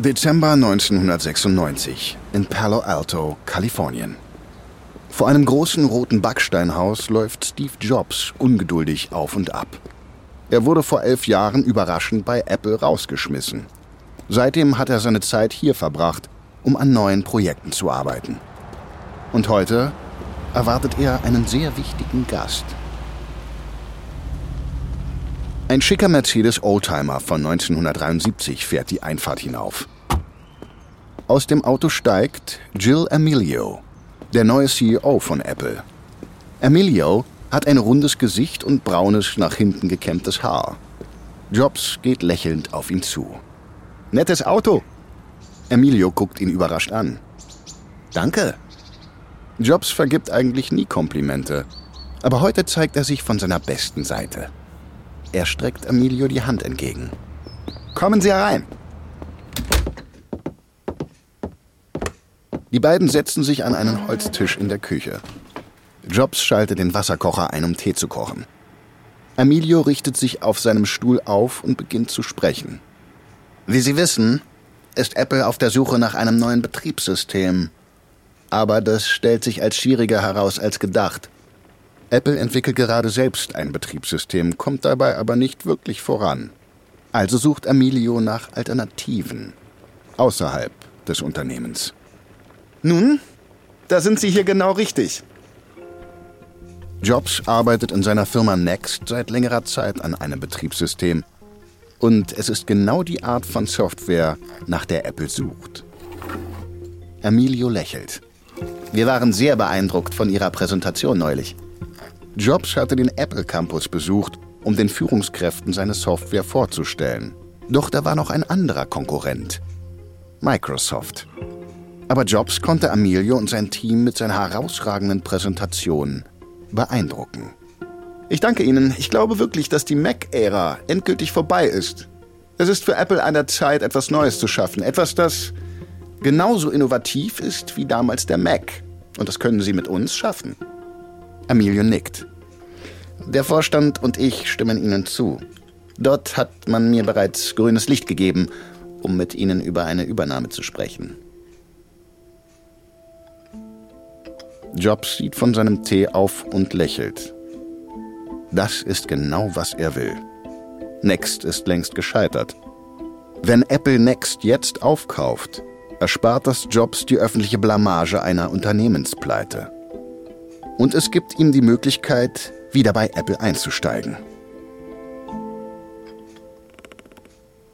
Dezember 1996 in Palo Alto, Kalifornien. Vor einem großen roten Backsteinhaus läuft Steve Jobs ungeduldig auf und ab. Er wurde vor elf Jahren überraschend bei Apple rausgeschmissen. Seitdem hat er seine Zeit hier verbracht, um an neuen Projekten zu arbeiten. Und heute erwartet er einen sehr wichtigen Gast. Ein schicker Mercedes Oldtimer von 1973 fährt die Einfahrt hinauf. Aus dem Auto steigt Jill Emilio, der neue CEO von Apple. Emilio hat ein rundes Gesicht und braunes, nach hinten gekämmtes Haar. Jobs geht lächelnd auf ihn zu. Nettes Auto! Emilio guckt ihn überrascht an. Danke. Jobs vergibt eigentlich nie Komplimente, aber heute zeigt er sich von seiner besten Seite. Er streckt Emilio die Hand entgegen. Kommen Sie herein. Die beiden setzen sich an einen Holztisch in der Küche. Jobs schaltet den Wasserkocher ein, um Tee zu kochen. Emilio richtet sich auf seinem Stuhl auf und beginnt zu sprechen. Wie Sie wissen, ist Apple auf der Suche nach einem neuen Betriebssystem. Aber das stellt sich als schwieriger heraus als gedacht. Apple entwickelt gerade selbst ein Betriebssystem, kommt dabei aber nicht wirklich voran. Also sucht Emilio nach Alternativen außerhalb des Unternehmens. Nun, da sind Sie hier genau richtig. Jobs arbeitet in seiner Firma Next seit längerer Zeit an einem Betriebssystem. Und es ist genau die Art von Software, nach der Apple sucht. Emilio lächelt. Wir waren sehr beeindruckt von Ihrer Präsentation neulich. Jobs hatte den Apple Campus besucht, um den Führungskräften seine Software vorzustellen. Doch da war noch ein anderer Konkurrent. Microsoft. Aber Jobs konnte Emilio und sein Team mit seiner herausragenden Präsentation beeindrucken. Ich danke Ihnen. Ich glaube wirklich, dass die Mac-Ära endgültig vorbei ist. Es ist für Apple an der Zeit, etwas Neues zu schaffen. Etwas, das genauso innovativ ist wie damals der Mac. Und das können Sie mit uns schaffen. Emilio nickt. Der Vorstand und ich stimmen Ihnen zu. Dort hat man mir bereits grünes Licht gegeben, um mit Ihnen über eine Übernahme zu sprechen. Jobs sieht von seinem Tee auf und lächelt. Das ist genau, was er will. Next ist längst gescheitert. Wenn Apple Next jetzt aufkauft, erspart das Jobs die öffentliche Blamage einer Unternehmenspleite. Und es gibt ihm die Möglichkeit, wieder bei Apple einzusteigen.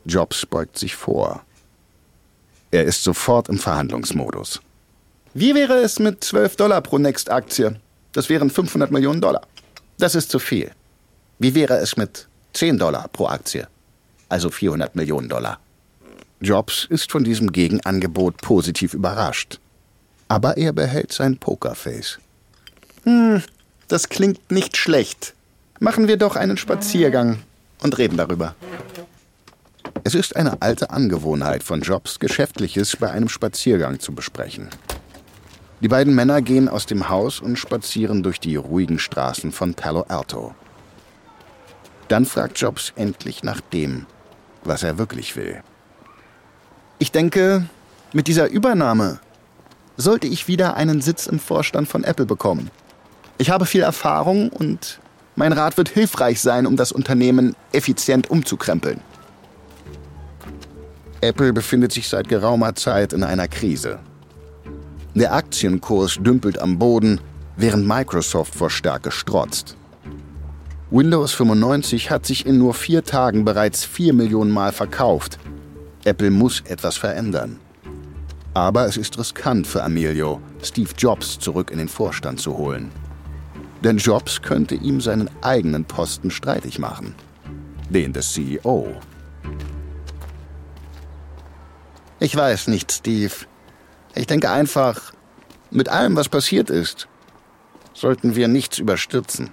Jobs beugt sich vor. Er ist sofort im Verhandlungsmodus. Wie wäre es mit 12 Dollar pro Next-Aktie? Das wären 500 Millionen Dollar. Das ist zu viel. Wie wäre es mit 10 Dollar pro Aktie? Also 400 Millionen Dollar. Jobs ist von diesem Gegenangebot positiv überrascht. Aber er behält sein Pokerface. Hm, das klingt nicht schlecht. Machen wir doch einen Spaziergang und reden darüber. Es ist eine alte Angewohnheit von Jobs, Geschäftliches bei einem Spaziergang zu besprechen. Die beiden Männer gehen aus dem Haus und spazieren durch die ruhigen Straßen von Palo Alto. Dann fragt Jobs endlich nach dem, was er wirklich will. Ich denke, mit dieser Übernahme sollte ich wieder einen Sitz im Vorstand von Apple bekommen. Ich habe viel Erfahrung und mein Rat wird hilfreich sein, um das Unternehmen effizient umzukrempeln. Apple befindet sich seit geraumer Zeit in einer Krise. Der Aktienkurs dümpelt am Boden, während Microsoft vor Stärke strotzt. Windows 95 hat sich in nur vier Tagen bereits vier Millionen Mal verkauft. Apple muss etwas verändern. Aber es ist riskant für Emilio, Steve Jobs zurück in den Vorstand zu holen. Denn Jobs könnte ihm seinen eigenen Posten streitig machen. Den des CEO. Ich weiß nicht, Steve. Ich denke einfach, mit allem, was passiert ist, sollten wir nichts überstürzen.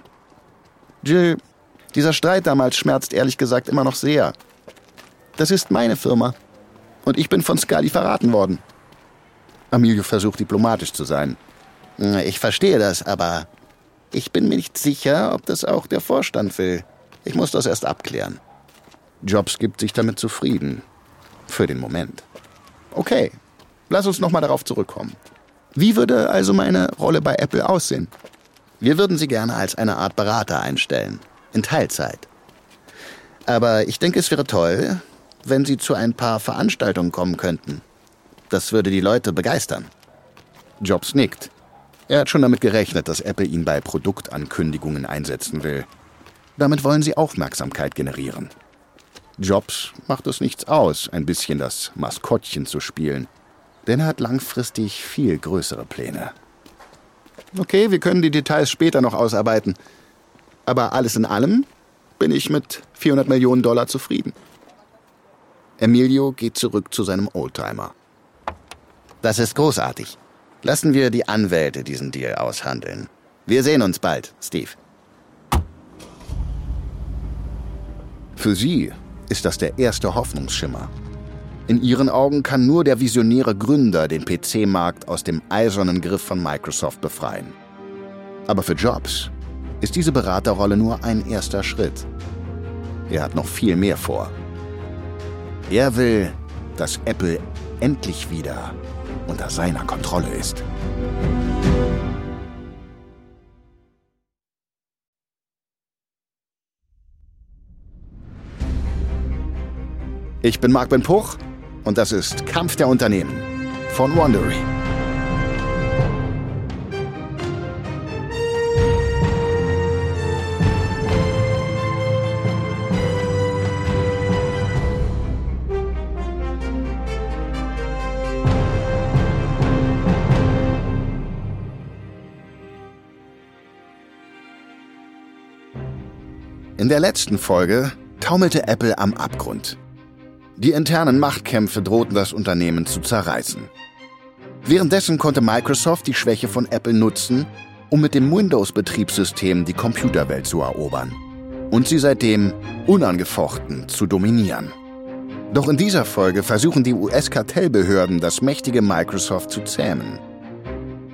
Jill, dieser Streit damals schmerzt ehrlich gesagt immer noch sehr. Das ist meine Firma. Und ich bin von Scully verraten worden. Emilio versucht diplomatisch zu sein. Ich verstehe das, aber ich bin mir nicht sicher, ob das auch der Vorstand will. Ich muss das erst abklären. Jobs gibt sich damit zufrieden. Für den Moment. Okay, lass uns nochmal darauf zurückkommen. Wie würde also meine Rolle bei Apple aussehen? Wir würden Sie gerne als eine Art Berater einstellen, in Teilzeit. Aber ich denke, es wäre toll, wenn Sie zu ein paar Veranstaltungen kommen könnten. Das würde die Leute begeistern. Jobs nickt. Er hat schon damit gerechnet, dass Apple ihn bei Produktankündigungen einsetzen will. Damit wollen sie Aufmerksamkeit generieren. Jobs macht es nichts aus, ein bisschen das Maskottchen zu spielen, denn er hat langfristig viel größere Pläne. Okay, wir können die Details später noch ausarbeiten. Aber alles in allem bin ich mit 400 Millionen Dollar zufrieden. Emilio geht zurück zu seinem Oldtimer. Das ist großartig. Lassen wir die Anwälte diesen Deal aushandeln. Wir sehen uns bald, Steve. Für sie ist das der erste Hoffnungsschimmer. In ihren Augen kann nur der visionäre Gründer den PC-Markt aus dem eisernen Griff von Microsoft befreien. Aber für Jobs ist diese Beraterrolle nur ein erster Schritt. Er hat noch viel mehr vor. Er will, dass Apple endlich wieder unter seiner Kontrolle ist. Ich bin Marc Ben Puch und das ist Kampf der Unternehmen von Wandery. In der letzten Folge taumelte Apple am Abgrund. Die internen Machtkämpfe drohten das Unternehmen zu zerreißen. Währenddessen konnte Microsoft die Schwäche von Apple nutzen, um mit dem Windows-Betriebssystem die Computerwelt zu erobern und sie seitdem unangefochten zu dominieren. Doch in dieser Folge versuchen die US-Kartellbehörden, das mächtige Microsoft zu zähmen.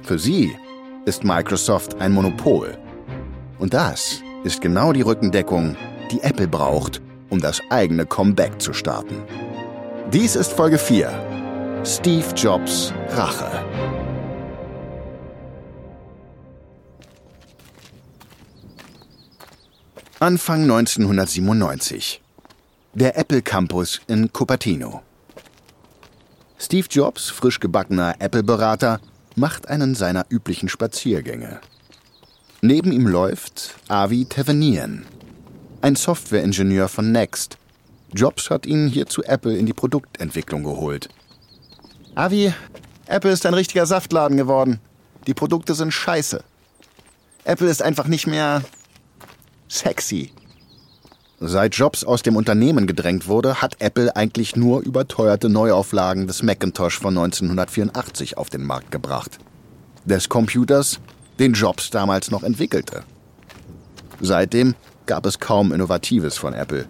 Für sie ist Microsoft ein Monopol. Und das ist genau die Rückendeckung, die Apple braucht, um das eigene Comeback zu starten. Dies ist Folge 4. Steve Jobs Rache. Anfang 1997. Der Apple Campus in Cupertino. Steve Jobs, frisch gebackener Apple-Berater, macht einen seiner üblichen Spaziergänge. Neben ihm läuft Avi Tevenian, ein Softwareingenieur von Next. Jobs hat ihn hier zu Apple in die Produktentwicklung geholt. Avi, Apple ist ein richtiger Saftladen geworden. Die Produkte sind scheiße. Apple ist einfach nicht mehr sexy. Seit Jobs aus dem Unternehmen gedrängt wurde, hat Apple eigentlich nur überteuerte Neuauflagen des Macintosh von 1984 auf den Markt gebracht. Des Computers, den Jobs damals noch entwickelte. Seitdem gab es kaum Innovatives von Apple.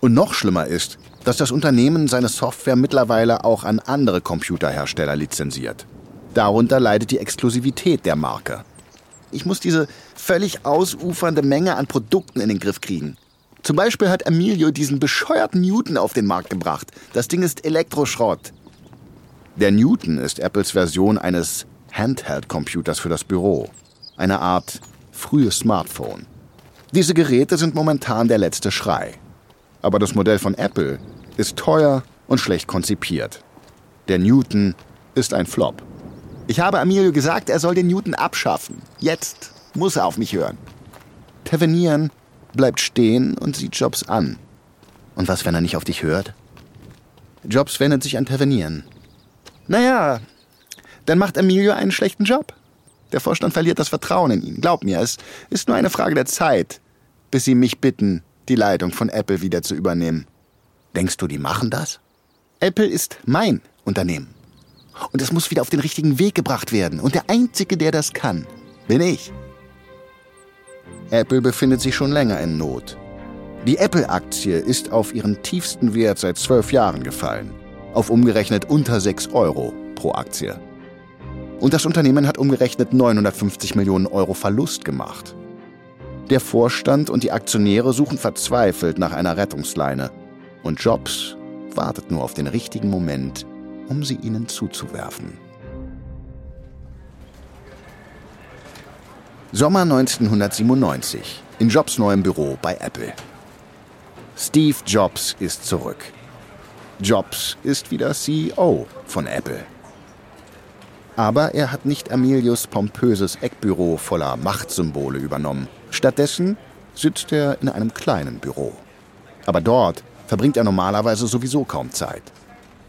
Und noch schlimmer ist, dass das Unternehmen seine Software mittlerweile auch an andere Computerhersteller lizenziert. Darunter leidet die Exklusivität der Marke. Ich muss diese völlig ausufernde Menge an Produkten in den Griff kriegen. Zum Beispiel hat Emilio diesen bescheuerten Newton auf den Markt gebracht. Das Ding ist Elektroschrott. Der Newton ist Apples Version eines Handheld-Computers für das Büro. Eine Art frühes Smartphone. Diese Geräte sind momentan der letzte Schrei. Aber das Modell von Apple ist teuer und schlecht konzipiert. Der Newton ist ein Flop. Ich habe Emilio gesagt, er soll den Newton abschaffen. Jetzt muss er auf mich hören. Tevenieren bleibt stehen und sieht Jobs an. Und was, wenn er nicht auf dich hört? Jobs wendet sich an Tevenieren. Naja, dann macht Emilio einen schlechten Job. Der Vorstand verliert das Vertrauen in ihn. Glaub mir, es ist nur eine Frage der Zeit, bis sie mich bitten, die Leitung von Apple wieder zu übernehmen. Denkst du, die machen das? Apple ist mein Unternehmen. Und es muss wieder auf den richtigen Weg gebracht werden. Und der Einzige, der das kann, bin ich. Apple befindet sich schon länger in Not. Die Apple-Aktie ist auf ihren tiefsten Wert seit zwölf Jahren gefallen. Auf umgerechnet unter 6 Euro pro Aktie. Und das Unternehmen hat umgerechnet 950 Millionen Euro Verlust gemacht. Der Vorstand und die Aktionäre suchen verzweifelt nach einer Rettungsleine. Und Jobs wartet nur auf den richtigen Moment, um sie ihnen zuzuwerfen. Sommer 1997 in Jobs neuem Büro bei Apple. Steve Jobs ist zurück. Jobs ist wieder CEO von Apple. Aber er hat nicht Amelius pompöses Eckbüro voller Machtsymbole übernommen. Stattdessen sitzt er in einem kleinen Büro. Aber dort verbringt er normalerweise sowieso kaum Zeit.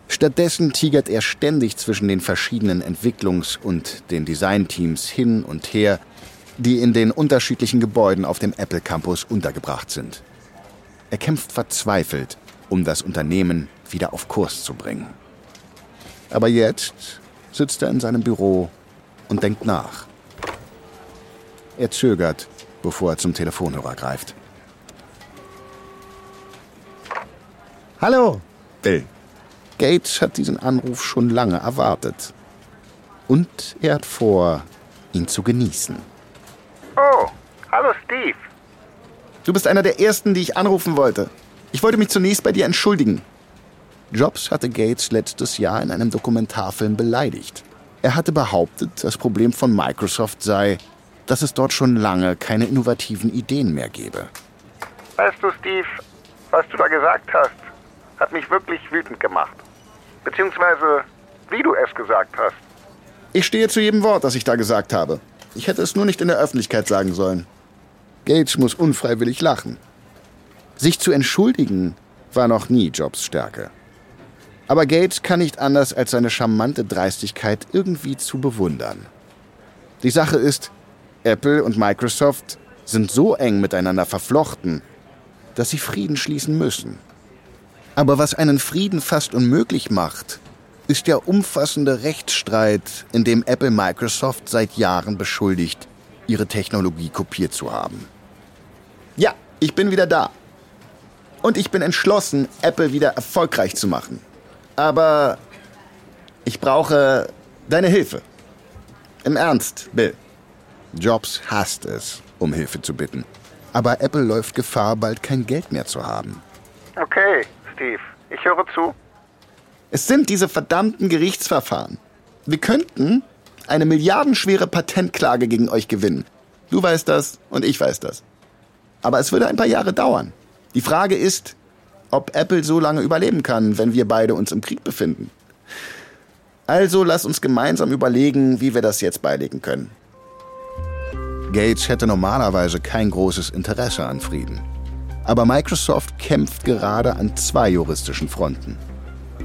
Stattdessen tigert er ständig zwischen den verschiedenen Entwicklungs- und den Designteams hin und her, die in den unterschiedlichen Gebäuden auf dem Apple Campus untergebracht sind. Er kämpft verzweifelt, um das Unternehmen wieder auf Kurs zu bringen. Aber jetzt sitzt er in seinem Büro und denkt nach. Er zögert, bevor er zum Telefonhörer greift. Hallo, Bill. Gates hat diesen Anruf schon lange erwartet. Und er hat vor, ihn zu genießen. Oh, hallo Steve. Du bist einer der ersten, die ich anrufen wollte. Ich wollte mich zunächst bei dir entschuldigen. Jobs hatte Gates letztes Jahr in einem Dokumentarfilm beleidigt. Er hatte behauptet, das Problem von Microsoft sei, dass es dort schon lange keine innovativen Ideen mehr gebe. Weißt du, Steve, was du da gesagt hast, hat mich wirklich wütend gemacht. Beziehungsweise, wie du es gesagt hast. Ich stehe zu jedem Wort, das ich da gesagt habe. Ich hätte es nur nicht in der Öffentlichkeit sagen sollen. Gates muss unfreiwillig lachen. Sich zu entschuldigen war noch nie Jobs Stärke. Aber Gates kann nicht anders, als seine charmante Dreistigkeit irgendwie zu bewundern. Die Sache ist, Apple und Microsoft sind so eng miteinander verflochten, dass sie Frieden schließen müssen. Aber was einen Frieden fast unmöglich macht, ist der umfassende Rechtsstreit, in dem Apple Microsoft seit Jahren beschuldigt, ihre Technologie kopiert zu haben. Ja, ich bin wieder da. Und ich bin entschlossen, Apple wieder erfolgreich zu machen. Aber ich brauche deine Hilfe. Im Ernst, Bill. Jobs hasst es, um Hilfe zu bitten. Aber Apple läuft Gefahr, bald kein Geld mehr zu haben. Okay, Steve, ich höre zu. Es sind diese verdammten Gerichtsverfahren. Wir könnten eine milliardenschwere Patentklage gegen euch gewinnen. Du weißt das und ich weiß das. Aber es würde ein paar Jahre dauern. Die Frage ist, ob Apple so lange überleben kann, wenn wir beide uns im Krieg befinden. Also lass uns gemeinsam überlegen, wie wir das jetzt beilegen können. Gates hätte normalerweise kein großes Interesse an Frieden. Aber Microsoft kämpft gerade an zwei juristischen Fronten.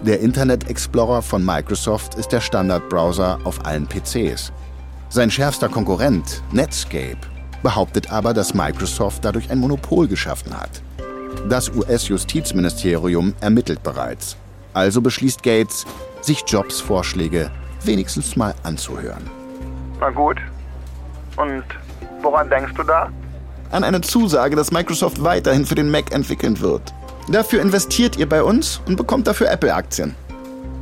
Der Internet Explorer von Microsoft ist der Standardbrowser auf allen PCs. Sein schärfster Konkurrent, Netscape, behauptet aber, dass Microsoft dadurch ein Monopol geschaffen hat. Das US-Justizministerium ermittelt bereits. Also beschließt Gates, sich Jobs Vorschläge wenigstens mal anzuhören. Na gut. Und woran denkst du da? An eine Zusage, dass Microsoft weiterhin für den Mac entwickeln wird. Dafür investiert ihr bei uns und bekommt dafür Apple-Aktien.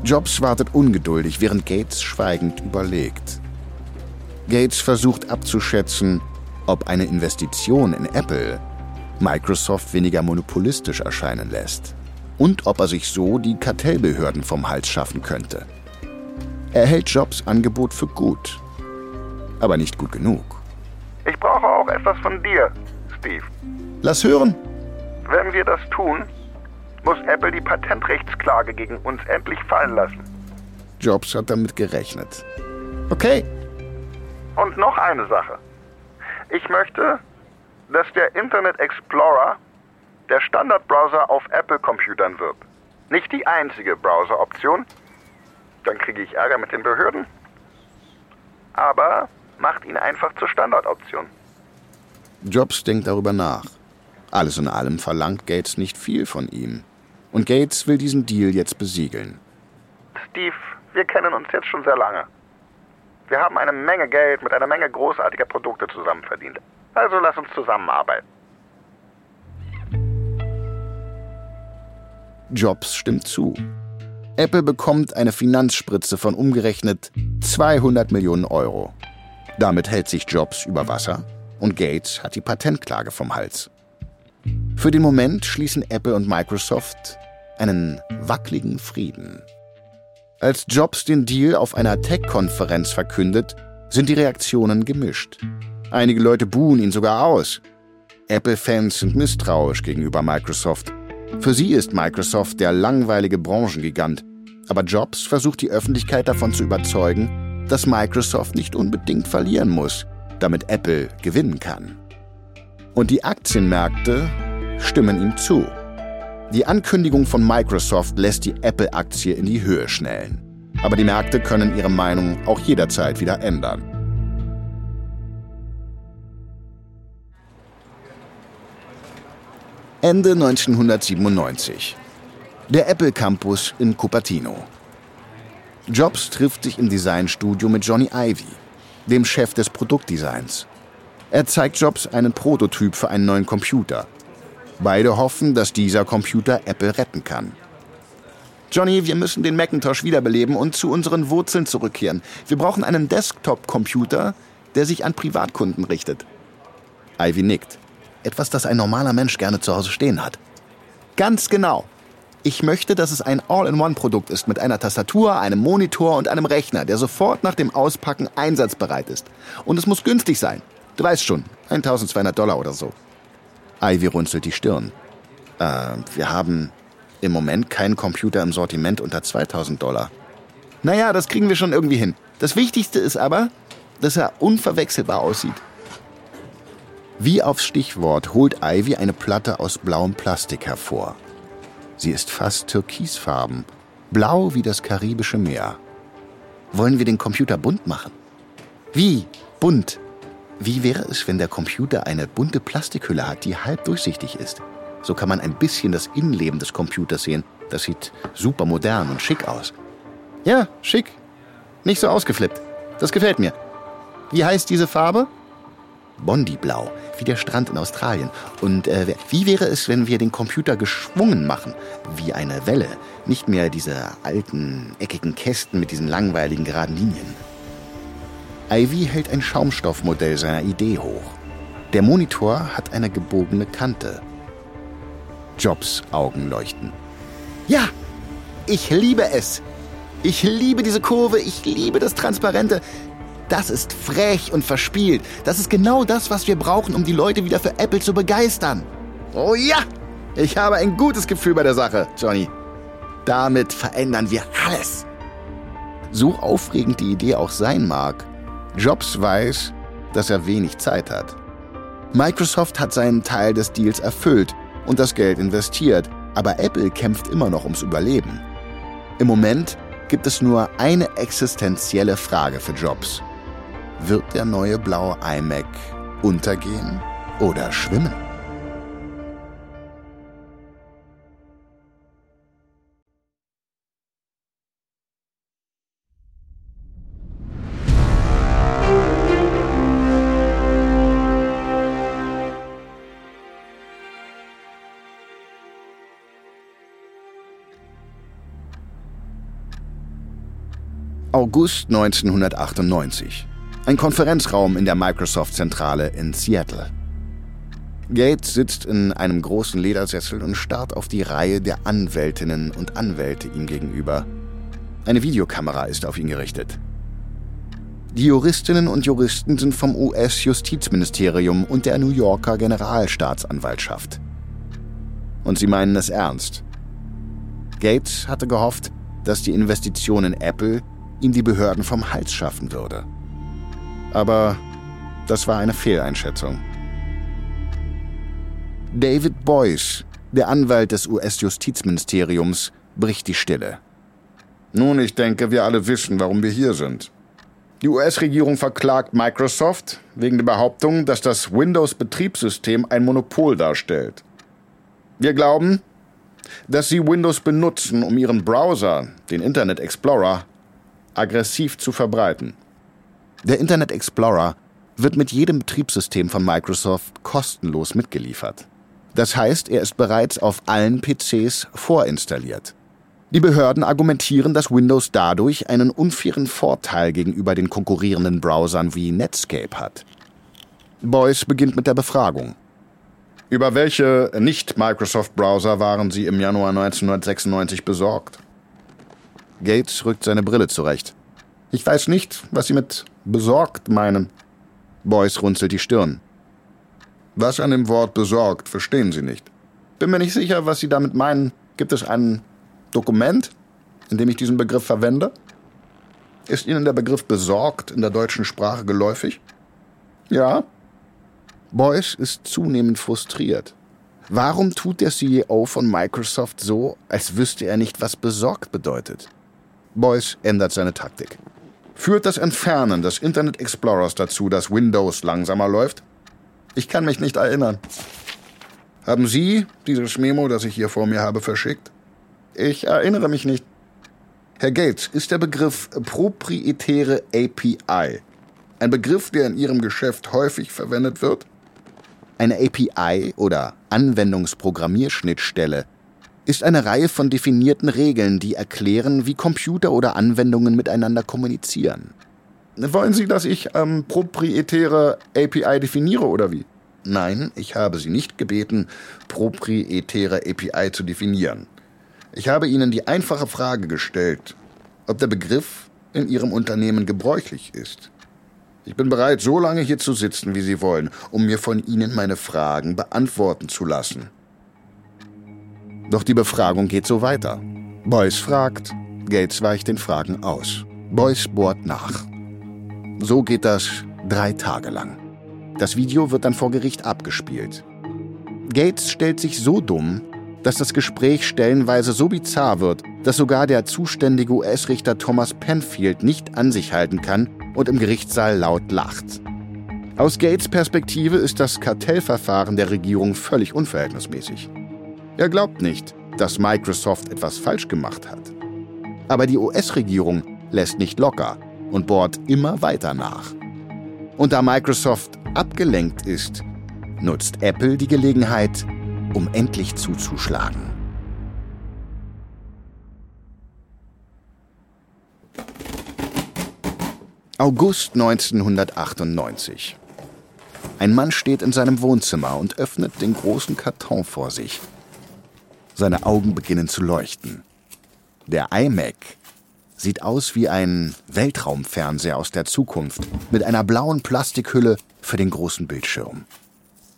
Jobs wartet ungeduldig, während Gates schweigend überlegt. Gates versucht abzuschätzen, ob eine Investition in Apple Microsoft weniger monopolistisch erscheinen lässt und ob er sich so die Kartellbehörden vom Hals schaffen könnte. Er hält Jobs Angebot für gut, aber nicht gut genug. Ich brauche auch etwas von dir, Steve. Lass hören. Wenn wir das tun, muss Apple die Patentrechtsklage gegen uns endlich fallen lassen. Jobs hat damit gerechnet. Okay. Und noch eine Sache. Ich möchte, dass der Internet Explorer der Standardbrowser auf Apple-Computern wird. Nicht die einzige Browser-Option. Dann kriege ich Ärger mit den Behörden. Aber macht ihn einfach zur Standardoption. Jobs denkt darüber nach. Alles in allem verlangt Gates nicht viel von ihm. Und Gates will diesen Deal jetzt besiegeln. Steve, wir kennen uns jetzt schon sehr lange. Wir haben eine Menge Geld mit einer Menge großartiger Produkte zusammen verdient. Also lass uns zusammenarbeiten. Jobs stimmt zu. Apple bekommt eine Finanzspritze von umgerechnet 200 Millionen Euro. Damit hält sich Jobs über Wasser und Gates hat die Patentklage vom Hals. Für den Moment schließen Apple und Microsoft einen wackeligen Frieden. Als Jobs den Deal auf einer Tech-Konferenz verkündet, sind die Reaktionen gemischt. Einige Leute buhen ihn sogar aus. Apple-Fans sind misstrauisch gegenüber Microsoft. Für sie ist Microsoft der langweilige Branchengigant. Aber Jobs versucht die Öffentlichkeit davon zu überzeugen, dass Microsoft nicht unbedingt verlieren muss, damit Apple gewinnen kann. Und die Aktienmärkte stimmen ihm zu. Die Ankündigung von Microsoft lässt die Apple-Aktie in die Höhe schnellen. Aber die Märkte können ihre Meinung auch jederzeit wieder ändern. Ende 1997. Der Apple Campus in Cupertino. Jobs trifft sich im Designstudio mit Johnny Ivy, dem Chef des Produktdesigns. Er zeigt Jobs einen Prototyp für einen neuen Computer. Beide hoffen, dass dieser Computer Apple retten kann. Johnny, wir müssen den Macintosh wiederbeleben und zu unseren Wurzeln zurückkehren. Wir brauchen einen Desktop-Computer, der sich an Privatkunden richtet. Ivy nickt. Etwas, das ein normaler Mensch gerne zu Hause stehen hat. Ganz genau. Ich möchte, dass es ein All-in-One-Produkt ist mit einer Tastatur, einem Monitor und einem Rechner, der sofort nach dem Auspacken einsatzbereit ist. Und es muss günstig sein. Du weißt schon, 1200 Dollar oder so. Ivy runzelt die Stirn. Äh, wir haben im Moment keinen Computer im Sortiment unter 2000 Dollar. Naja, das kriegen wir schon irgendwie hin. Das Wichtigste ist aber, dass er unverwechselbar aussieht. Wie aufs Stichwort holt Ivy eine Platte aus blauem Plastik hervor. Sie ist fast türkisfarben, blau wie das karibische Meer. Wollen wir den Computer bunt machen? Wie? Bunt? Wie wäre es, wenn der Computer eine bunte Plastikhülle hat, die halb durchsichtig ist? So kann man ein bisschen das Innenleben des Computers sehen. Das sieht super modern und schick aus. Ja, schick. Nicht so ausgeflippt. Das gefällt mir. Wie heißt diese Farbe? Bondi-Blau, wie der Strand in Australien. Und äh, wie wäre es, wenn wir den Computer geschwungen machen, wie eine Welle? Nicht mehr diese alten, eckigen Kästen mit diesen langweiligen geraden Linien. Ivy hält ein Schaumstoffmodell seiner Idee hoch. Der Monitor hat eine gebogene Kante. Jobs Augen leuchten. Ja, ich liebe es. Ich liebe diese Kurve, ich liebe das Transparente. Das ist frech und verspielt. Das ist genau das, was wir brauchen, um die Leute wieder für Apple zu begeistern. Oh ja, ich habe ein gutes Gefühl bei der Sache, Johnny. Damit verändern wir alles. So aufregend die Idee auch sein mag, Jobs weiß, dass er wenig Zeit hat. Microsoft hat seinen Teil des Deals erfüllt und das Geld investiert, aber Apple kämpft immer noch ums Überleben. Im Moment gibt es nur eine existenzielle Frage für Jobs. Wird der neue blaue iMac untergehen oder schwimmen? August 1998. Ein Konferenzraum in der Microsoft-Zentrale in Seattle. Gates sitzt in einem großen Ledersessel und starrt auf die Reihe der Anwältinnen und Anwälte ihm gegenüber. Eine Videokamera ist auf ihn gerichtet. Die Juristinnen und Juristen sind vom US-Justizministerium und der New Yorker Generalstaatsanwaltschaft. Und sie meinen es ernst. Gates hatte gehofft, dass die Investition in Apple ihm die Behörden vom Hals schaffen würde. Aber das war eine Fehleinschätzung. David Boyce, der Anwalt des US-Justizministeriums, bricht die Stille. Nun, ich denke, wir alle wissen, warum wir hier sind. Die US-Regierung verklagt Microsoft wegen der Behauptung, dass das Windows-Betriebssystem ein Monopol darstellt. Wir glauben, dass sie Windows benutzen, um ihren Browser, den Internet Explorer, aggressiv zu verbreiten. Der Internet Explorer wird mit jedem Betriebssystem von Microsoft kostenlos mitgeliefert. Das heißt, er ist bereits auf allen PCs vorinstalliert. Die Behörden argumentieren, dass Windows dadurch einen unfairen Vorteil gegenüber den konkurrierenden Browsern wie Netscape hat. Boyce beginnt mit der Befragung. Über welche Nicht-Microsoft-Browser waren Sie im Januar 1996 besorgt? Gates rückt seine Brille zurecht. Ich weiß nicht, was Sie mit besorgt meinen. Boyce runzelt die Stirn. Was an dem Wort besorgt verstehen Sie nicht. Bin mir nicht sicher, was Sie damit meinen. Gibt es ein Dokument, in dem ich diesen Begriff verwende? Ist Ihnen der Begriff besorgt in der deutschen Sprache geläufig? Ja. Boyce ist zunehmend frustriert. Warum tut der CEO von Microsoft so, als wüsste er nicht, was besorgt bedeutet? Boyce ändert seine Taktik. Führt das Entfernen des Internet Explorers dazu, dass Windows langsamer läuft? Ich kann mich nicht erinnern. Haben Sie dieses Memo, das ich hier vor mir habe, verschickt? Ich erinnere mich nicht. Herr Gates, ist der Begriff proprietäre API ein Begriff, der in Ihrem Geschäft häufig verwendet wird? Eine API oder Anwendungsprogrammierschnittstelle ist eine Reihe von definierten Regeln, die erklären, wie Computer oder Anwendungen miteinander kommunizieren. Wollen Sie, dass ich ähm, proprietäre API definiere oder wie? Nein, ich habe Sie nicht gebeten, proprietäre API zu definieren. Ich habe Ihnen die einfache Frage gestellt, ob der Begriff in Ihrem Unternehmen gebräuchlich ist. Ich bin bereit, so lange hier zu sitzen, wie Sie wollen, um mir von Ihnen meine Fragen beantworten zu lassen. Doch die Befragung geht so weiter. Boyce fragt, Gates weicht den Fragen aus. Boyce bohrt nach. So geht das drei Tage lang. Das Video wird dann vor Gericht abgespielt. Gates stellt sich so dumm, dass das Gespräch stellenweise so bizarr wird, dass sogar der zuständige US-Richter Thomas Penfield nicht an sich halten kann und im Gerichtssaal laut lacht. Aus Gates Perspektive ist das Kartellverfahren der Regierung völlig unverhältnismäßig. Er glaubt nicht, dass Microsoft etwas falsch gemacht hat. Aber die US-Regierung lässt nicht locker und bohrt immer weiter nach. Und da Microsoft abgelenkt ist, nutzt Apple die Gelegenheit, um endlich zuzuschlagen. August 1998. Ein Mann steht in seinem Wohnzimmer und öffnet den großen Karton vor sich. Seine Augen beginnen zu leuchten. Der iMac sieht aus wie ein Weltraumfernseher aus der Zukunft mit einer blauen Plastikhülle für den großen Bildschirm.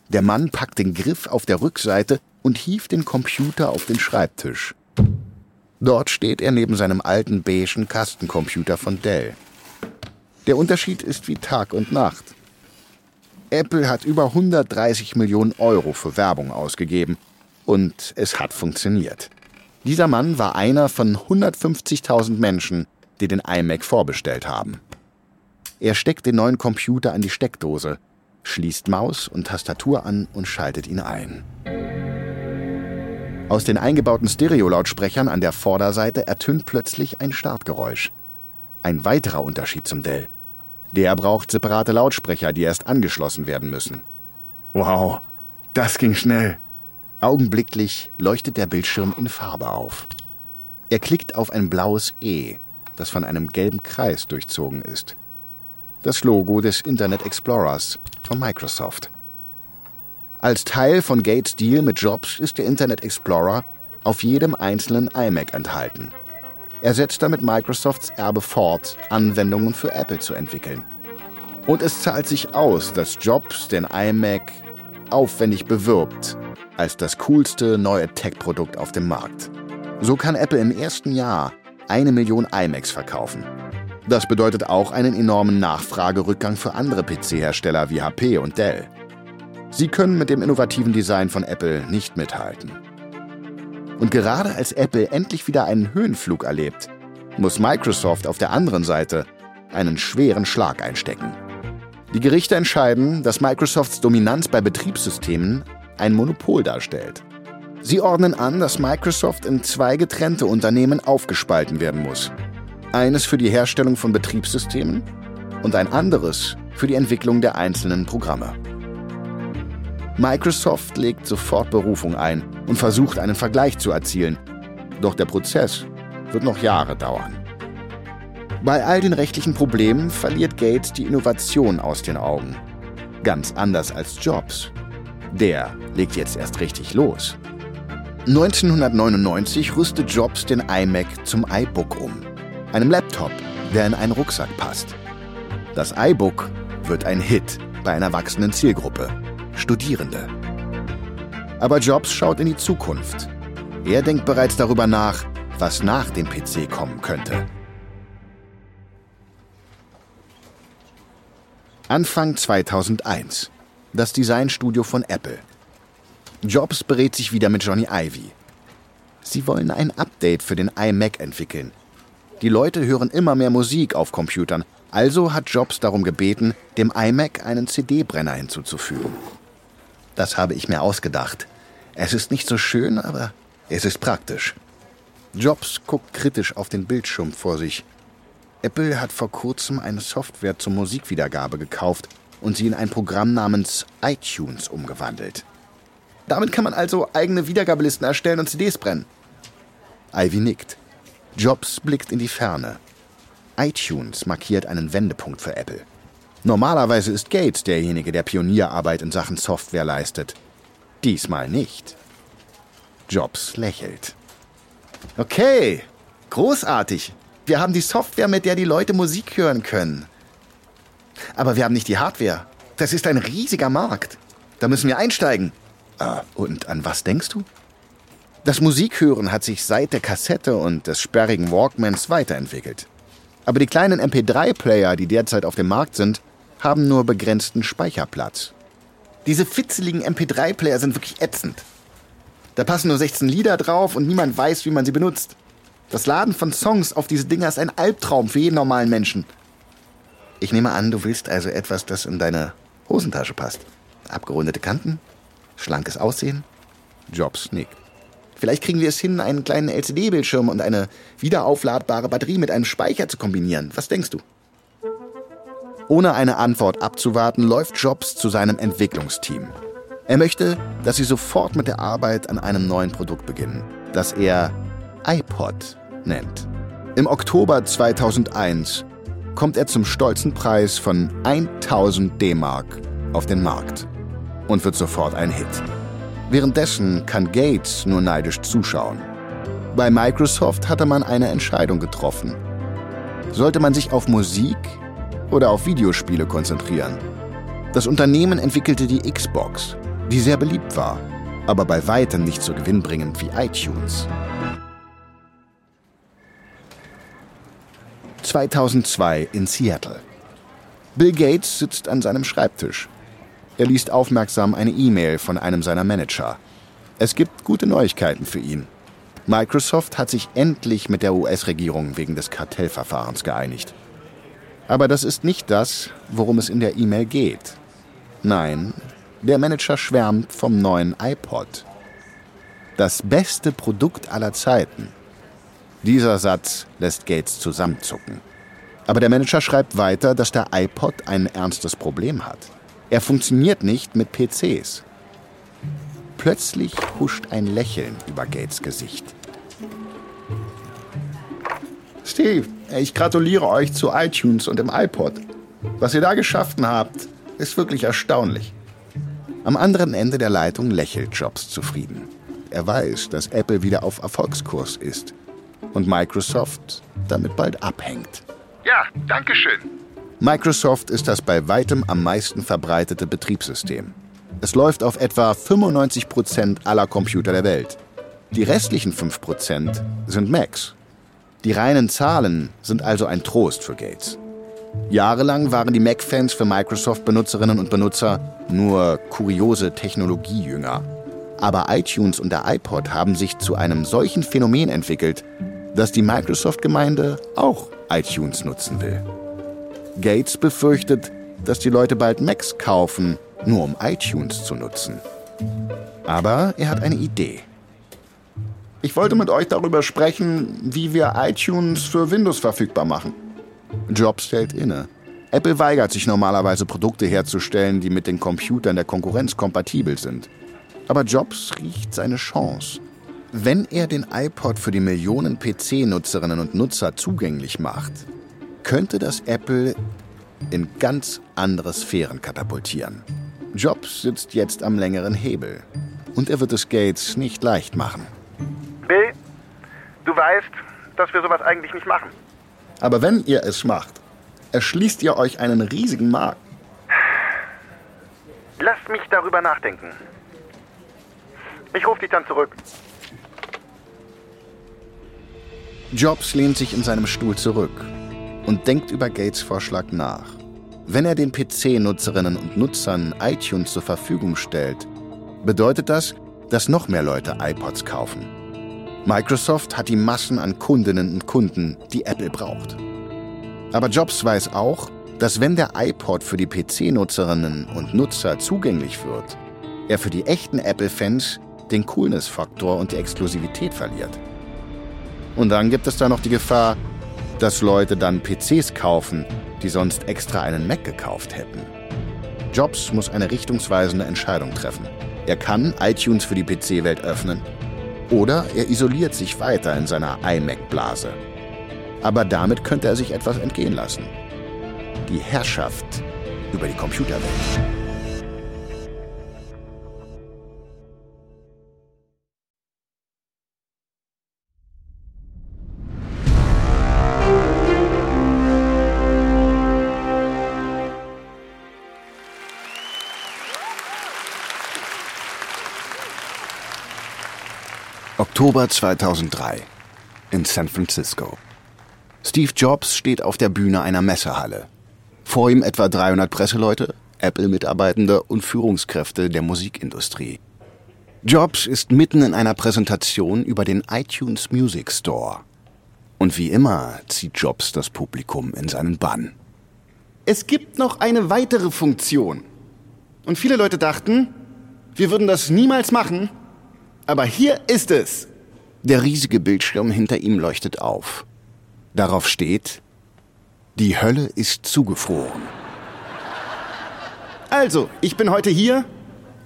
Der Mann packt den Griff auf der Rückseite und hieft den Computer auf den Schreibtisch. Dort steht er neben seinem alten beigen Kastencomputer von Dell. Der Unterschied ist wie Tag und Nacht. Apple hat über 130 Millionen Euro für Werbung ausgegeben und es hat funktioniert. Dieser Mann war einer von 150.000 Menschen, die den iMac vorbestellt haben. Er steckt den neuen Computer an die Steckdose schließt Maus und Tastatur an und schaltet ihn ein. Aus den eingebauten Stereolautsprechern an der Vorderseite ertönt plötzlich ein Startgeräusch. Ein weiterer Unterschied zum Dell. Der braucht separate Lautsprecher, die erst angeschlossen werden müssen. Wow, das ging schnell. Augenblicklich leuchtet der Bildschirm in Farbe auf. Er klickt auf ein blaues E, das von einem gelben Kreis durchzogen ist. Das Logo des Internet Explorers, von Microsoft. Als Teil von Gates Deal mit Jobs ist der Internet Explorer auf jedem einzelnen iMac enthalten. Er setzt damit Microsofts Erbe fort, Anwendungen für Apple zu entwickeln. Und es zahlt sich aus, dass Jobs den iMac aufwendig bewirbt als das coolste neue Tech-Produkt auf dem Markt. So kann Apple im ersten Jahr eine Million iMacs verkaufen. Das bedeutet auch einen enormen Nachfragerückgang für andere PC-Hersteller wie HP und Dell. Sie können mit dem innovativen Design von Apple nicht mithalten. Und gerade als Apple endlich wieder einen Höhenflug erlebt, muss Microsoft auf der anderen Seite einen schweren Schlag einstecken. Die Gerichte entscheiden, dass Microsofts Dominanz bei Betriebssystemen ein Monopol darstellt. Sie ordnen an, dass Microsoft in zwei getrennte Unternehmen aufgespalten werden muss. Eines für die Herstellung von Betriebssystemen und ein anderes für die Entwicklung der einzelnen Programme. Microsoft legt sofort Berufung ein und versucht einen Vergleich zu erzielen, doch der Prozess wird noch Jahre dauern. Bei all den rechtlichen Problemen verliert Gates die Innovation aus den Augen. Ganz anders als Jobs. Der legt jetzt erst richtig los. 1999 rüstet Jobs den iMac zum iBook um. einem Laptop, der in einen Rucksack passt. Das iBook wird ein Hit bei einer wachsenden Zielgruppe, Studierende. Aber Jobs schaut in die Zukunft. Er denkt bereits darüber nach, was nach dem PC kommen könnte. Anfang 2001. Das Designstudio von Apple. Jobs berät sich wieder mit Johnny Ivy. Sie wollen ein Update für den iMac entwickeln. Die Leute hören immer mehr Musik auf Computern, also hat Jobs darum gebeten, dem iMac einen CD-Brenner hinzuzufügen. Das habe ich mir ausgedacht. Es ist nicht so schön, aber es ist praktisch. Jobs guckt kritisch auf den Bildschirm vor sich. Apple hat vor kurzem eine Software zur Musikwiedergabe gekauft und sie in ein Programm namens iTunes umgewandelt. Damit kann man also eigene Wiedergabelisten erstellen und CDs brennen. Ivy nickt. Jobs blickt in die Ferne iTunes markiert einen Wendepunkt für Apple. Normalerweise ist Gates derjenige, der Pionierarbeit in Sachen Software leistet. Diesmal nicht. Jobs lächelt. Okay, großartig. Wir haben die Software, mit der die Leute Musik hören können. Aber wir haben nicht die Hardware. Das ist ein riesiger Markt. Da müssen wir einsteigen. Ah, und an was denkst du? Das Musikhören hat sich seit der Kassette und des sperrigen Walkmans weiterentwickelt. Aber die kleinen MP3-Player, die derzeit auf dem Markt sind, haben nur begrenzten Speicherplatz. Diese fitzeligen MP3-Player sind wirklich ätzend. Da passen nur 16 Lieder drauf und niemand weiß, wie man sie benutzt. Das Laden von Songs auf diese Dinger ist ein Albtraum für jeden normalen Menschen. Ich nehme an, du willst also etwas, das in deine Hosentasche passt. Abgerundete Kanten, schlankes Aussehen. Jobs nickt. Vielleicht kriegen wir es hin, einen kleinen LCD-Bildschirm und eine wiederaufladbare Batterie mit einem Speicher zu kombinieren. Was denkst du? Ohne eine Antwort abzuwarten, läuft Jobs zu seinem Entwicklungsteam. Er möchte, dass sie sofort mit der Arbeit an einem neuen Produkt beginnen, das er iPod nennt. Im Oktober 2001 kommt er zum stolzen Preis von 1000 D-Mark auf den Markt und wird sofort ein Hit. Währenddessen kann Gates nur neidisch zuschauen. Bei Microsoft hatte man eine Entscheidung getroffen. Sollte man sich auf Musik oder auf Videospiele konzentrieren? Das Unternehmen entwickelte die Xbox, die sehr beliebt war, aber bei weitem nicht so gewinnbringend wie iTunes. 2002 in Seattle. Bill Gates sitzt an seinem Schreibtisch. Er liest aufmerksam eine E-Mail von einem seiner Manager. Es gibt gute Neuigkeiten für ihn. Microsoft hat sich endlich mit der US-Regierung wegen des Kartellverfahrens geeinigt. Aber das ist nicht das, worum es in der E-Mail geht. Nein, der Manager schwärmt vom neuen iPod. Das beste Produkt aller Zeiten. Dieser Satz lässt Gates zusammenzucken. Aber der Manager schreibt weiter, dass der iPod ein ernstes Problem hat. Er funktioniert nicht mit PCs. Plötzlich huscht ein Lächeln über Gates Gesicht. Steve, ich gratuliere euch zu iTunes und dem iPod. Was ihr da geschaffen habt, ist wirklich erstaunlich. Am anderen Ende der Leitung lächelt Jobs zufrieden. Er weiß, dass Apple wieder auf Erfolgskurs ist und Microsoft damit bald abhängt. Ja, danke schön. Microsoft ist das bei weitem am meisten verbreitete Betriebssystem. Es läuft auf etwa 95 Prozent aller Computer der Welt. Die restlichen 5% sind Macs. Die reinen Zahlen sind also ein Trost für Gates. Jahrelang waren die Mac-Fans für Microsoft-Benutzerinnen und Benutzer nur kuriose Technologiejünger. Aber iTunes und der iPod haben sich zu einem solchen Phänomen entwickelt, dass die Microsoft-Gemeinde auch iTunes nutzen will. Gates befürchtet, dass die Leute bald Macs kaufen, nur um iTunes zu nutzen. Aber er hat eine Idee. Ich wollte mit euch darüber sprechen, wie wir iTunes für Windows verfügbar machen. Jobs stellt inne. Apple weigert sich normalerweise Produkte herzustellen, die mit den Computern der Konkurrenz kompatibel sind. Aber Jobs riecht seine Chance. Wenn er den iPod für die Millionen PC-Nutzerinnen und Nutzer zugänglich macht, könnte das Apple in ganz andere Sphären katapultieren. Jobs sitzt jetzt am längeren Hebel. Und er wird es Gates nicht leicht machen. Bill, du weißt, dass wir sowas eigentlich nicht machen. Aber wenn ihr es macht, erschließt ihr euch einen riesigen Markt. Lasst mich darüber nachdenken. Ich rufe dich dann zurück. Jobs lehnt sich in seinem Stuhl zurück und denkt über Gates Vorschlag nach. Wenn er den PC-Nutzerinnen und Nutzern iTunes zur Verfügung stellt, bedeutet das, dass noch mehr Leute iPods kaufen. Microsoft hat die Massen an Kundinnen und Kunden, die Apple braucht. Aber Jobs weiß auch, dass wenn der iPod für die PC-Nutzerinnen und Nutzer zugänglich wird, er für die echten Apple-Fans den Coolness-Faktor und die Exklusivität verliert. Und dann gibt es da noch die Gefahr, dass Leute dann PCs kaufen, die sonst extra einen Mac gekauft hätten. Jobs muss eine richtungsweisende Entscheidung treffen. Er kann iTunes für die PC-Welt öffnen oder er isoliert sich weiter in seiner iMac-Blase. Aber damit könnte er sich etwas entgehen lassen. Die Herrschaft über die Computerwelt. Oktober 2003 in San Francisco. Steve Jobs steht auf der Bühne einer Messehalle. Vor ihm etwa 300 Presseleute, Apple-Mitarbeitende und Führungskräfte der Musikindustrie. Jobs ist mitten in einer Präsentation über den iTunes Music Store. Und wie immer zieht Jobs das Publikum in seinen Bann. Es gibt noch eine weitere Funktion. Und viele Leute dachten, wir würden das niemals machen, aber hier ist es. Der riesige Bildschirm hinter ihm leuchtet auf. Darauf steht, die Hölle ist zugefroren. Also, ich bin heute hier,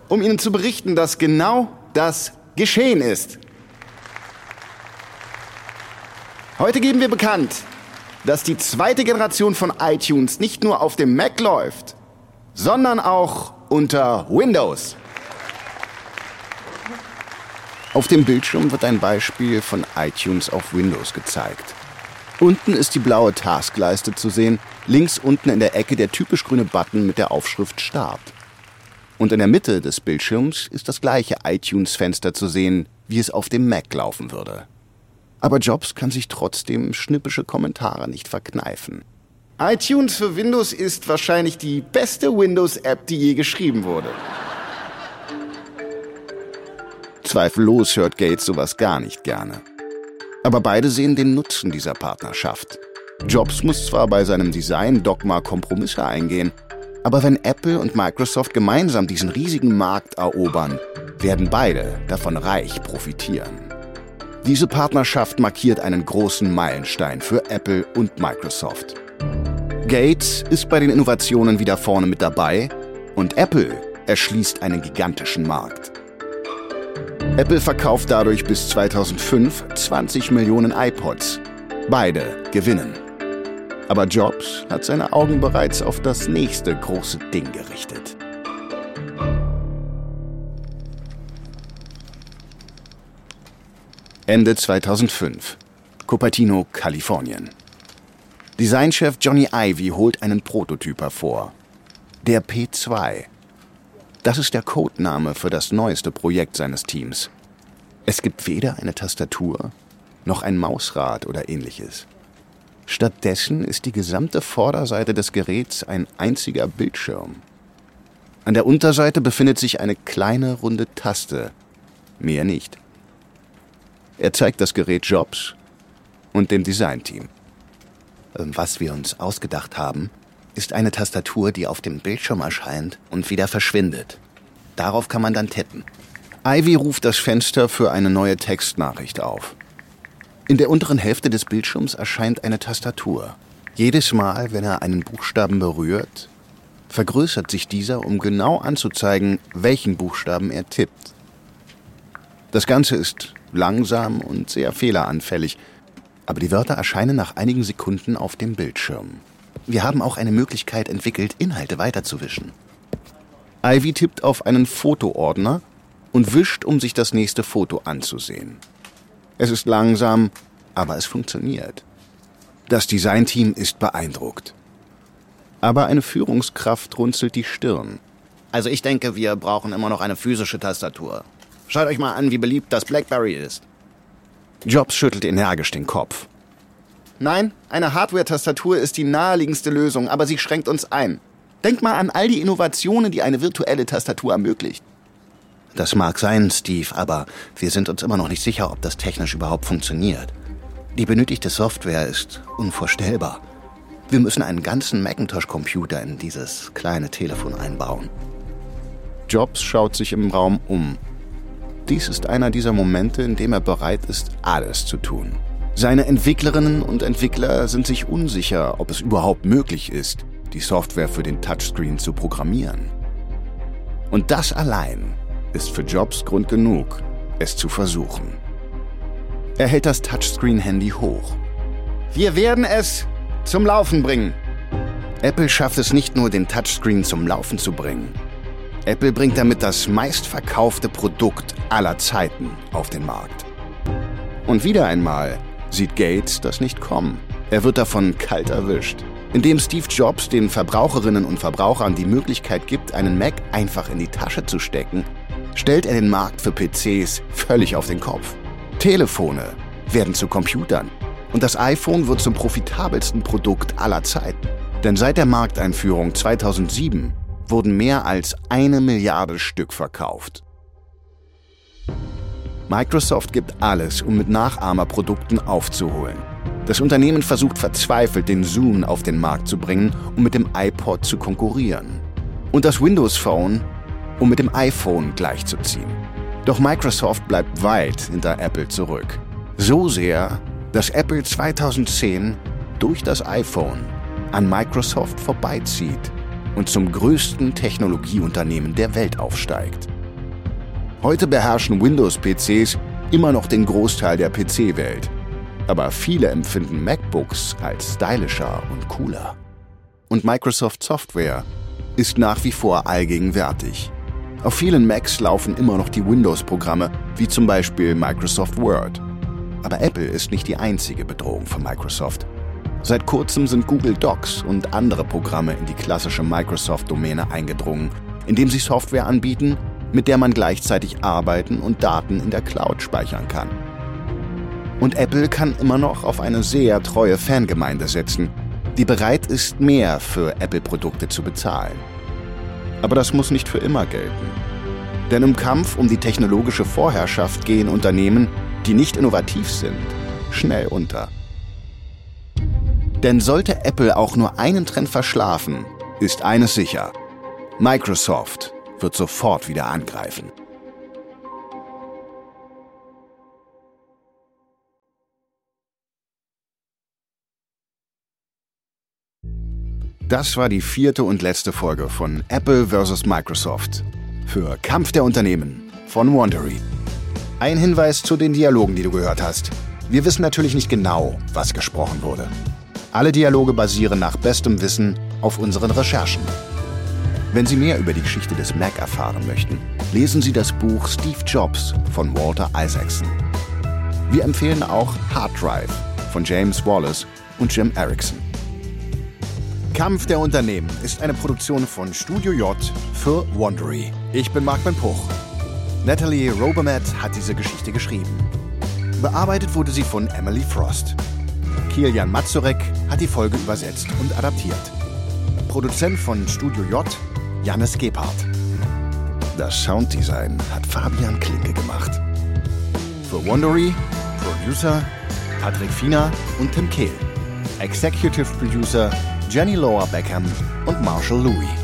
um Ihnen zu berichten, dass genau das geschehen ist. Heute geben wir bekannt, dass die zweite Generation von iTunes nicht nur auf dem Mac läuft, sondern auch unter Windows. Auf dem Bildschirm wird ein Beispiel von iTunes auf Windows gezeigt. Unten ist die blaue Taskleiste zu sehen, links unten in der Ecke der typisch grüne Button mit der Aufschrift Start. Und in der Mitte des Bildschirms ist das gleiche iTunes-Fenster zu sehen, wie es auf dem Mac laufen würde. Aber Jobs kann sich trotzdem schnippische Kommentare nicht verkneifen. iTunes für Windows ist wahrscheinlich die beste Windows-App, die je geschrieben wurde. Zweifellos hört Gates sowas gar nicht gerne. Aber beide sehen den Nutzen dieser Partnerschaft. Jobs muss zwar bei seinem Design-Dogma Kompromisse eingehen, aber wenn Apple und Microsoft gemeinsam diesen riesigen Markt erobern, werden beide davon reich profitieren. Diese Partnerschaft markiert einen großen Meilenstein für Apple und Microsoft. Gates ist bei den Innovationen wieder vorne mit dabei und Apple erschließt einen gigantischen Markt. Apple verkauft dadurch bis 2005 20 Millionen iPods. Beide gewinnen. Aber Jobs hat seine Augen bereits auf das nächste große Ding gerichtet. Ende 2005. Cupertino, Kalifornien. Designchef Johnny Ivy holt einen Prototyp hervor. Der P2 das ist der Codename für das neueste Projekt seines Teams. Es gibt weder eine Tastatur noch ein Mausrad oder ähnliches. Stattdessen ist die gesamte Vorderseite des Geräts ein einziger Bildschirm. An der Unterseite befindet sich eine kleine runde Taste, mehr nicht. Er zeigt das Gerät Jobs und dem Designteam. Was wir uns ausgedacht haben, ist eine Tastatur, die auf dem Bildschirm erscheint und wieder verschwindet. Darauf kann man dann tippen. Ivy ruft das Fenster für eine neue Textnachricht auf. In der unteren Hälfte des Bildschirms erscheint eine Tastatur. Jedes Mal, wenn er einen Buchstaben berührt, vergrößert sich dieser, um genau anzuzeigen, welchen Buchstaben er tippt. Das Ganze ist langsam und sehr fehleranfällig, aber die Wörter erscheinen nach einigen Sekunden auf dem Bildschirm. Wir haben auch eine Möglichkeit entwickelt, Inhalte weiterzuwischen. Ivy tippt auf einen Fotoordner und wischt, um sich das nächste Foto anzusehen. Es ist langsam, aber es funktioniert. Das Designteam ist beeindruckt. Aber eine Führungskraft runzelt die Stirn. Also ich denke, wir brauchen immer noch eine physische Tastatur. Schaut euch mal an, wie beliebt das BlackBerry ist. Jobs schüttelt energisch den Kopf. Nein, eine Hardware-Tastatur ist die naheliegendste Lösung, aber sie schränkt uns ein. Denkt mal an all die Innovationen, die eine virtuelle Tastatur ermöglicht. Das mag sein, Steve, aber wir sind uns immer noch nicht sicher, ob das technisch überhaupt funktioniert. Die benötigte Software ist unvorstellbar. Wir müssen einen ganzen Macintosh-Computer in dieses kleine Telefon einbauen. Jobs schaut sich im Raum um. Dies ist einer dieser Momente, in dem er bereit ist, alles zu tun. Seine Entwicklerinnen und Entwickler sind sich unsicher, ob es überhaupt möglich ist, die Software für den Touchscreen zu programmieren. Und das allein ist für Jobs Grund genug, es zu versuchen. Er hält das Touchscreen-Handy hoch. Wir werden es zum Laufen bringen. Apple schafft es nicht nur, den Touchscreen zum Laufen zu bringen. Apple bringt damit das meistverkaufte Produkt aller Zeiten auf den Markt. Und wieder einmal sieht Gates das nicht kommen. Er wird davon kalt erwischt. Indem Steve Jobs den Verbraucherinnen und Verbrauchern die Möglichkeit gibt, einen Mac einfach in die Tasche zu stecken, stellt er den Markt für PCs völlig auf den Kopf. Telefone werden zu Computern und das iPhone wird zum profitabelsten Produkt aller Zeiten. Denn seit der Markteinführung 2007 wurden mehr als eine Milliarde Stück verkauft. Microsoft gibt alles, um mit Nachahmerprodukten aufzuholen. Das Unternehmen versucht verzweifelt, den Zoom auf den Markt zu bringen, um mit dem iPod zu konkurrieren. Und das Windows Phone, um mit dem iPhone gleichzuziehen. Doch Microsoft bleibt weit hinter Apple zurück. So sehr, dass Apple 2010 durch das iPhone an Microsoft vorbeizieht und zum größten Technologieunternehmen der Welt aufsteigt. Heute beherrschen Windows-PCs immer noch den Großteil der PC-Welt. Aber viele empfinden MacBooks als stylischer und cooler. Und Microsoft Software ist nach wie vor allgegenwärtig. Auf vielen Macs laufen immer noch die Windows-Programme, wie zum Beispiel Microsoft Word. Aber Apple ist nicht die einzige Bedrohung für Microsoft. Seit kurzem sind Google Docs und andere Programme in die klassische Microsoft-Domäne eingedrungen, indem sie Software anbieten, mit der man gleichzeitig arbeiten und Daten in der Cloud speichern kann. Und Apple kann immer noch auf eine sehr treue Fangemeinde setzen, die bereit ist, mehr für Apple-Produkte zu bezahlen. Aber das muss nicht für immer gelten. Denn im Kampf um die technologische Vorherrschaft gehen Unternehmen, die nicht innovativ sind, schnell unter. Denn sollte Apple auch nur einen Trend verschlafen, ist eines sicher. Microsoft wird sofort wieder angreifen. Das war die vierte und letzte Folge von Apple vs. Microsoft für Kampf der Unternehmen von Wandery. Ein Hinweis zu den Dialogen, die du gehört hast. Wir wissen natürlich nicht genau, was gesprochen wurde. Alle Dialoge basieren nach bestem Wissen auf unseren Recherchen. Wenn Sie mehr über die Geschichte des Mac erfahren möchten, lesen Sie das Buch Steve Jobs von Walter Isaacson. Wir empfehlen auch Hard Drive von James Wallace und Jim Erickson. Kampf der Unternehmen ist eine Produktion von Studio J für Wondery. Ich bin Mark Ben Puch. Natalie Robermatt hat diese Geschichte geschrieben. Bearbeitet wurde sie von Emily Frost. Kilian Mazurek hat die Folge übersetzt und adaptiert. Produzent von Studio J Jannis Gebhardt. Das Sounddesign hat Fabian Klinke gemacht. Für Wondery, Producer Patrick Fiener und Tim Kehl. Executive Producer Jenny Lower Beckham und Marshall Louis.